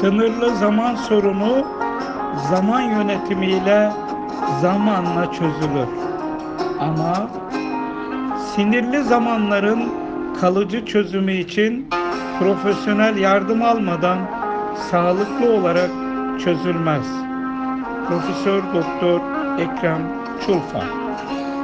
Sınırlı zaman sorunu zaman yönetimiyle zamanla çözülür. Ama sinirli zamanların kalıcı çözümü için profesyonel yardım almadan sağlıklı olarak çözülmez. Profesör Doktor Ekrem Çulfa